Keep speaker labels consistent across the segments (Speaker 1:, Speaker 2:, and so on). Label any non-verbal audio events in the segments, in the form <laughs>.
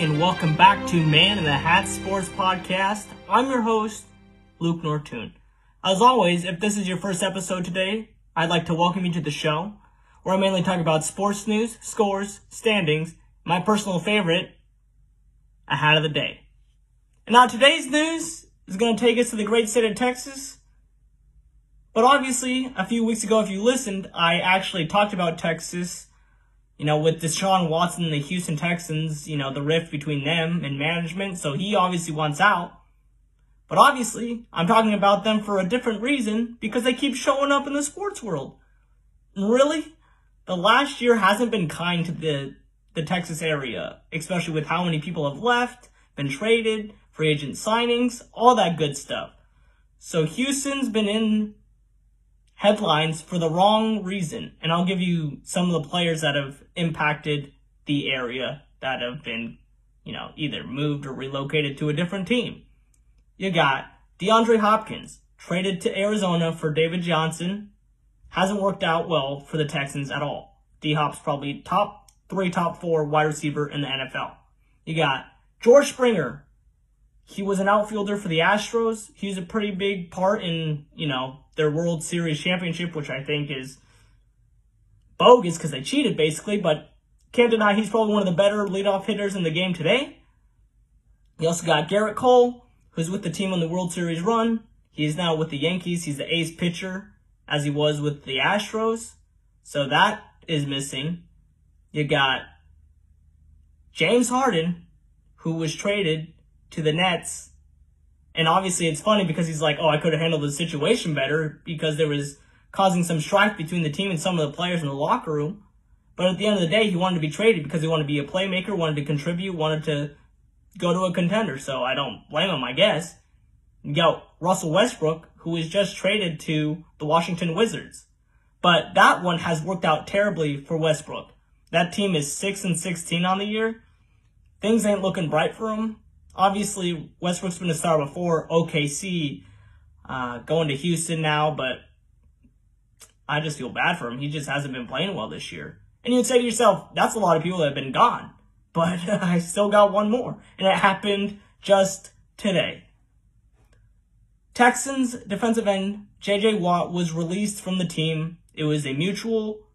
Speaker 1: and welcome back to Man in the Hat Sports Podcast. I'm your host, Luke Nortoon. As always, if this is your first episode today, I'd like to welcome you to the show, where I mainly talk about sports news, scores, standings, my personal favorite, a hat of the day. And now today's news is going to take us to the great state of Texas. But obviously, a few weeks ago, if you listened, I actually talked about Texas you know, with Deshaun Watson and the Houston Texans, you know, the rift between them and management. So he obviously wants out. But obviously, I'm talking about them for a different reason because they keep showing up in the sports world. really? The last year hasn't been kind to the, the Texas area, especially with how many people have left, been traded, free agent signings, all that good stuff. So Houston's been in headlines for the wrong reason. And I'll give you some of the players that have impacted the area that have been, you know, either moved or relocated to a different team. You got DeAndre Hopkins, traded to Arizona for David Johnson. Hasn't worked out well for the Texans at all. D Hop's probably top three, top four wide receiver in the NFL. You got George Springer, he was an outfielder for the Astros. He's a pretty big part in, you know, their World Series championship, which I think is bogus because they cheated basically, but can't deny he's probably one of the better leadoff hitters in the game today. You also got Gerrit Cole, who's with the team on the World Series run. He is now with the Yankees. He's the ace pitcher, as he was with the Astros. So that is missing. You got James Harden, who was traded to the Nets. And obviously it's funny because he's like, oh, I could have handled the situation better because there was causing some strife between the team and some of the players in the locker room. But at the end of the day, he wanted to be traded because he wanted to be a playmaker, wanted to contribute, wanted to go to a contender. So I don't blame him, I guess. You got Russell Westbrook, who was just traded to the Washington Wizards. But that one has worked out terribly for Westbrook. That team is 6 and 16 on the year. Things ain't looking bright for him obviously Westbrook's been a star before OKC, uh, going to Houston now, but I just feel bad for him. He just hasn't been playing well this year. And you'd say to yourself, that's a lot of people that have been gone. <laughs> But I still got one more. And it happened just today. Texans defensive end JJ Watt was released from the team. It was a mutual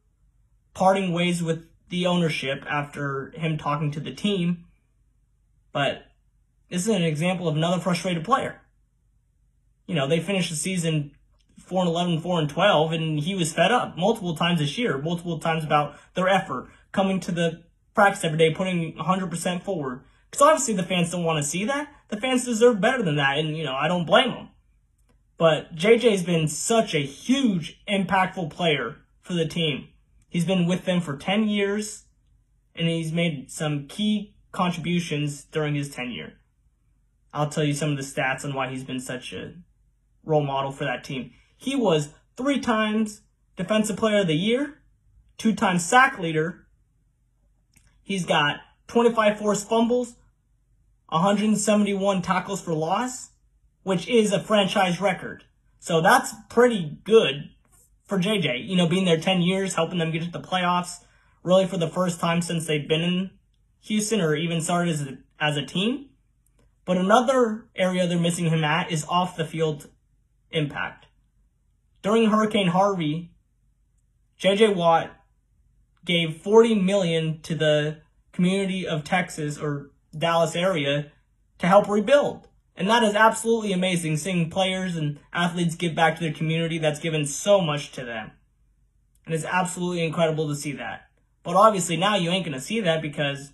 Speaker 1: parting ways with the ownership after him talking to the team. But this is an example of another frustrated player. You know, they finished the season 4 and 11, 4 and 12, and he was fed up multiple times this year, multiple times about their effort, coming to the practice every day, putting 100% forward. Because obviously the fans don't want to see that. The fans deserve better than that, and, you know, I don't blame them. But JJ's been such a huge, impactful player for the team. He's been with them for 10 years, and he's made some key contributions during his tenure. I'll tell you some of the stats on why he's been such a role model for that team. He was three times Defensive Player of the Year, two times sack leader. He's got 25 forced fumbles, 171 tackles for loss, which is a franchise record. So that's pretty good for JJ. You know, being there 10 years, helping them get to the playoffs, really for the first time since they've been in Houston or even started as a, as a team. But another area they're missing him at is off the field impact. During Hurricane Harvey, JJ Watt gave 40 million to the community of Texas or Dallas area to help rebuild. And that is absolutely amazing seeing players and athletes give back to their community that's given so much to them. And it's absolutely incredible to see that. But obviously now you ain't gonna see that because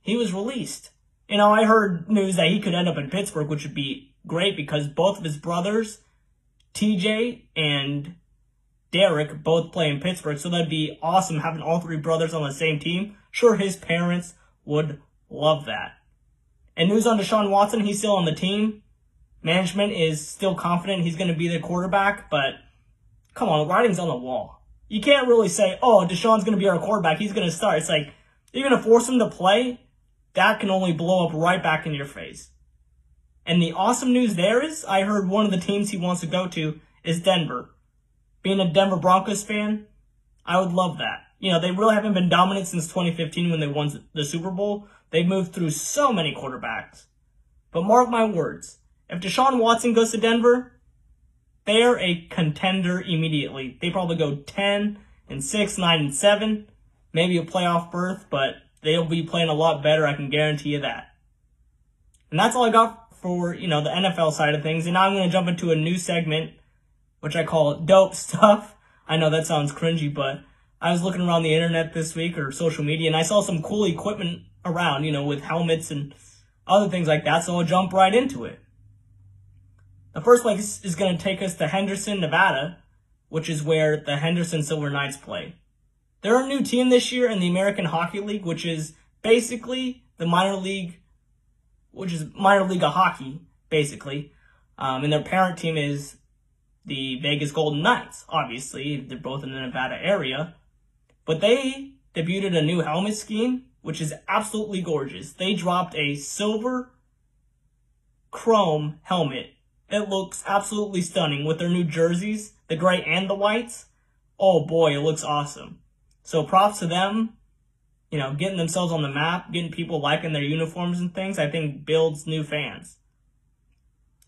Speaker 1: he was released. You know, I heard news that he could end up in Pittsburgh, which would be great because both of his brothers, TJ and Derek, both play in Pittsburgh. So that'd be awesome having all three brothers on the same team. Sure, his parents would love that. And news on Deshaun Watson, he's still on the team. Management is still confident he's going to be the quarterback, but come on, writing's on the wall. You can't really say, oh, Deshaun's going to be our quarterback. He's going to start. It's like, you're going to force him to play that can only blow up right back in your face. And the awesome news there is, I heard one of the teams he wants to go to is Denver. Being a Denver Broncos fan, I would love that. You know, they really haven't been dominant since 2015 when they won the Super Bowl. They've moved through so many quarterbacks. But mark my words, if Deshaun Watson goes to Denver, they're a contender immediately. They probably go 10 and 6, 9 and 7, maybe a playoff berth, but they'll be playing a lot better, I can guarantee you that. And that's all I got for, you know, the NFL side of things. And now I'm going to jump into a new segment, which I call dope stuff. I know that sounds cringy, but I was looking around the internet this week or social media and I saw some cool equipment around, you know, with helmets and other things like that. So I'll jump right into it. The first place is going to take us to Henderson, Nevada, which is where the Henderson Silver Knights play. They're a new team this year in the American Hockey League, which is basically the minor league, which is minor league of hockey, basically. Um, and their parent team is the Vegas Golden Knights. Obviously, they're both in the Nevada area. But they debuted a new helmet scheme, which is absolutely gorgeous. They dropped a silver chrome helmet. It looks absolutely stunning with their new jerseys, the gray and the whites. Oh boy, it looks awesome. So props to them, you know, getting themselves on the map, getting people liking their uniforms and things, I think builds new fans.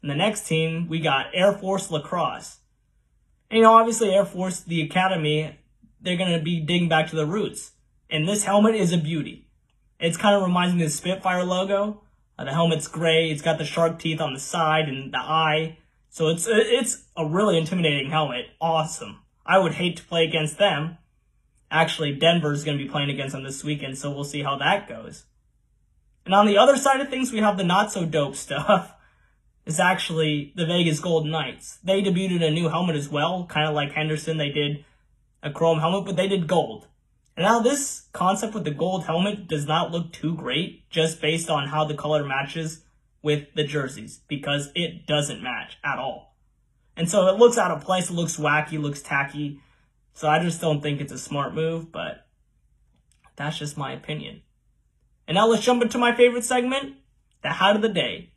Speaker 1: And the next team, we got Air Force Lacrosse. And, you know, obviously Air Force, the academy, they're going to be digging back to the roots. And this helmet is a beauty. It's kind of reminds me of the Spitfire logo. Uh, the helmet's gray. It's got the shark teeth on the side and the eye. So it's it's a really intimidating helmet. Awesome. I would hate to play against them. Actually, Denver's going to be playing against them this weekend, so we'll see how that goes. And on the other side of things, we have the not so dope stuff. <laughs> Is actually the Vegas Golden Knights. They debuted a new helmet as well, kind of like Henderson. They did a chrome helmet, but they did gold. And now this concept with the gold helmet does not look too great just based on how the color matches with the jerseys because it doesn't match at all. And so it looks out of place, it looks wacky, looks tacky. So I just don't think it's a smart move, but that's just my opinion. And now let's jump into my favorite segment, the hat of the day.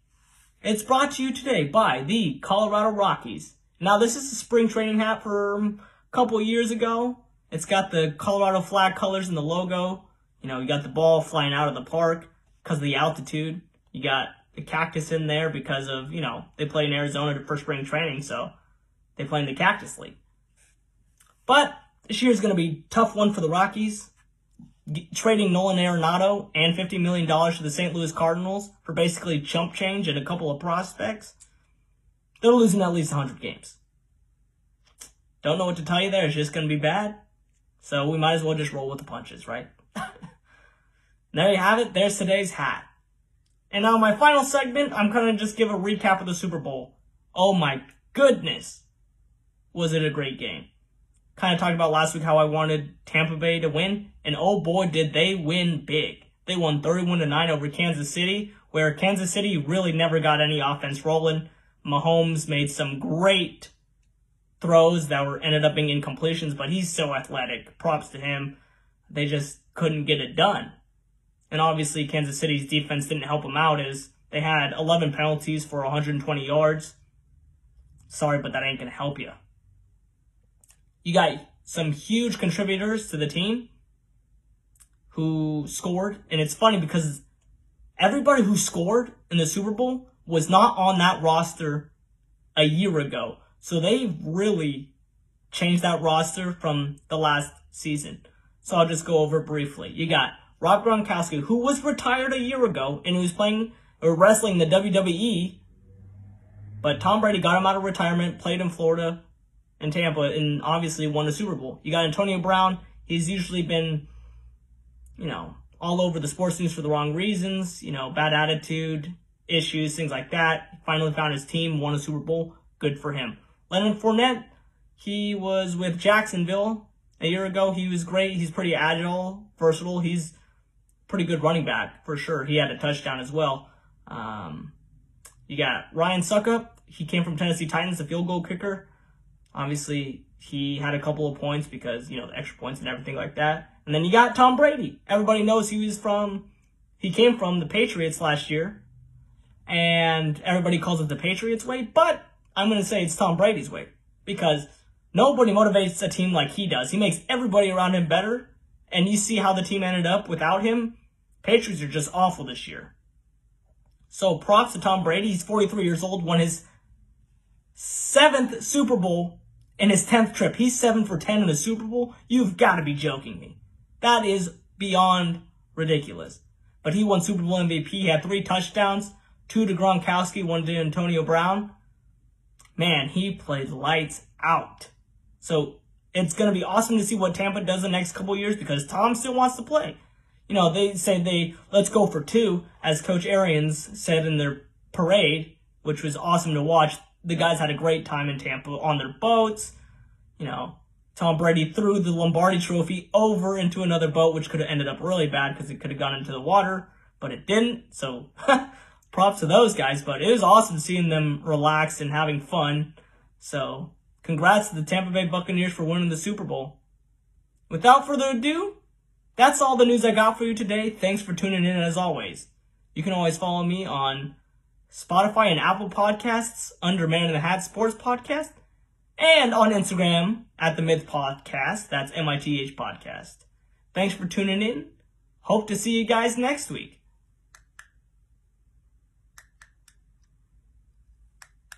Speaker 1: It's brought to you today by the Colorado Rockies. Now this is a spring training hat from a couple years ago. It's got the Colorado flag colors and the logo. You know, you got the ball flying out of the park because of the altitude. You got the cactus in there because of, you know, they play in Arizona for spring training, so they play in the Cactus League. But this year is going to be tough one for the Rockies. Trading Nolan Arenado and $50 million to the St. Louis Cardinals for basically chump change and a couple of prospects. They're losing at least 100 games. Don't know what to tell you there. It's just going to be bad. So we might as well just roll with the punches, right? <laughs> there you have it. There's today's hat. And now my final segment, I'm going to just give a recap of the Super Bowl. Oh my goodness. Was it a great game? Kind of talked about last week how I wanted Tampa Bay to win. And oh boy, did they win big. They won 31 to 9 over Kansas City, where Kansas City really never got any offense rolling. Mahomes made some great throws that were ended up being incompletions, but he's so athletic. Props to him. They just couldn't get it done. And obviously, Kansas City's defense didn't help them out as they had 11 penalties for 120 yards. Sorry, but that ain't going to help you. You got some huge contributors to the team who scored. And it's funny because everybody who scored in the Super Bowl was not on that roster a year ago. So they really changed that roster from the last season. So I'll just go over briefly. You got Rob Gronkowski, who was retired a year ago and who's playing or wrestling the WWE, but Tom Brady got him out of retirement, played in Florida and Tampa, and obviously won the Super Bowl. You got Antonio Brown. He's usually been, you know, all over the sports news for the wrong reasons, you know, bad attitude, issues, things like that. Finally found his team, won a Super Bowl. Good for him. Leonard Fournette, he was with Jacksonville a year ago. He was great. He's pretty agile, versatile. He's pretty good running back for sure. He had a touchdown as well. Um, you got Ryan Succop. He came from Tennessee Titans, a field goal kicker. Obviously, he had a couple of points because, you know, the extra points and everything like that. And then you got Tom Brady. Everybody knows he was from, he came from the Patriots last year. And everybody calls it the Patriots way, but I'm going to say it's Tom Brady's way because nobody motivates a team like he does. He makes everybody around him better. And you see how the team ended up without him. Patriots are just awful this year. So props to Tom Brady. He's 43 years old, won his seventh Super Bowl in his 10th trip. He's 7 for 10 in the Super Bowl. You've got to be joking me. That is beyond ridiculous. But he won Super Bowl MVP. He had three touchdowns, two to Gronkowski, one to Antonio Brown. Man, he played lights out. So it's going to be awesome to see what Tampa does the next couple years because Tom still wants to play. You know, they say they, let's go for two, as Coach Arians said in their parade, which was awesome to watch. The guys had a great time in Tampa on their boats. You know, Tom Brady threw the Lombardi trophy over into another boat, which could have ended up really bad because it could have gone into the water, but it didn't. So <laughs> props to those guys, but it was awesome seeing them relaxed and having fun. So congrats to the Tampa Bay Buccaneers for winning the Super Bowl. Without further ado, that's all the news I got for you today. Thanks for tuning in as always. You can always follow me on Spotify and Apple Podcasts under Man in the Hat Sports Podcast and on Instagram at the Myth Podcast. That's M I T H Podcast. Thanks for tuning in. Hope to see you guys next week.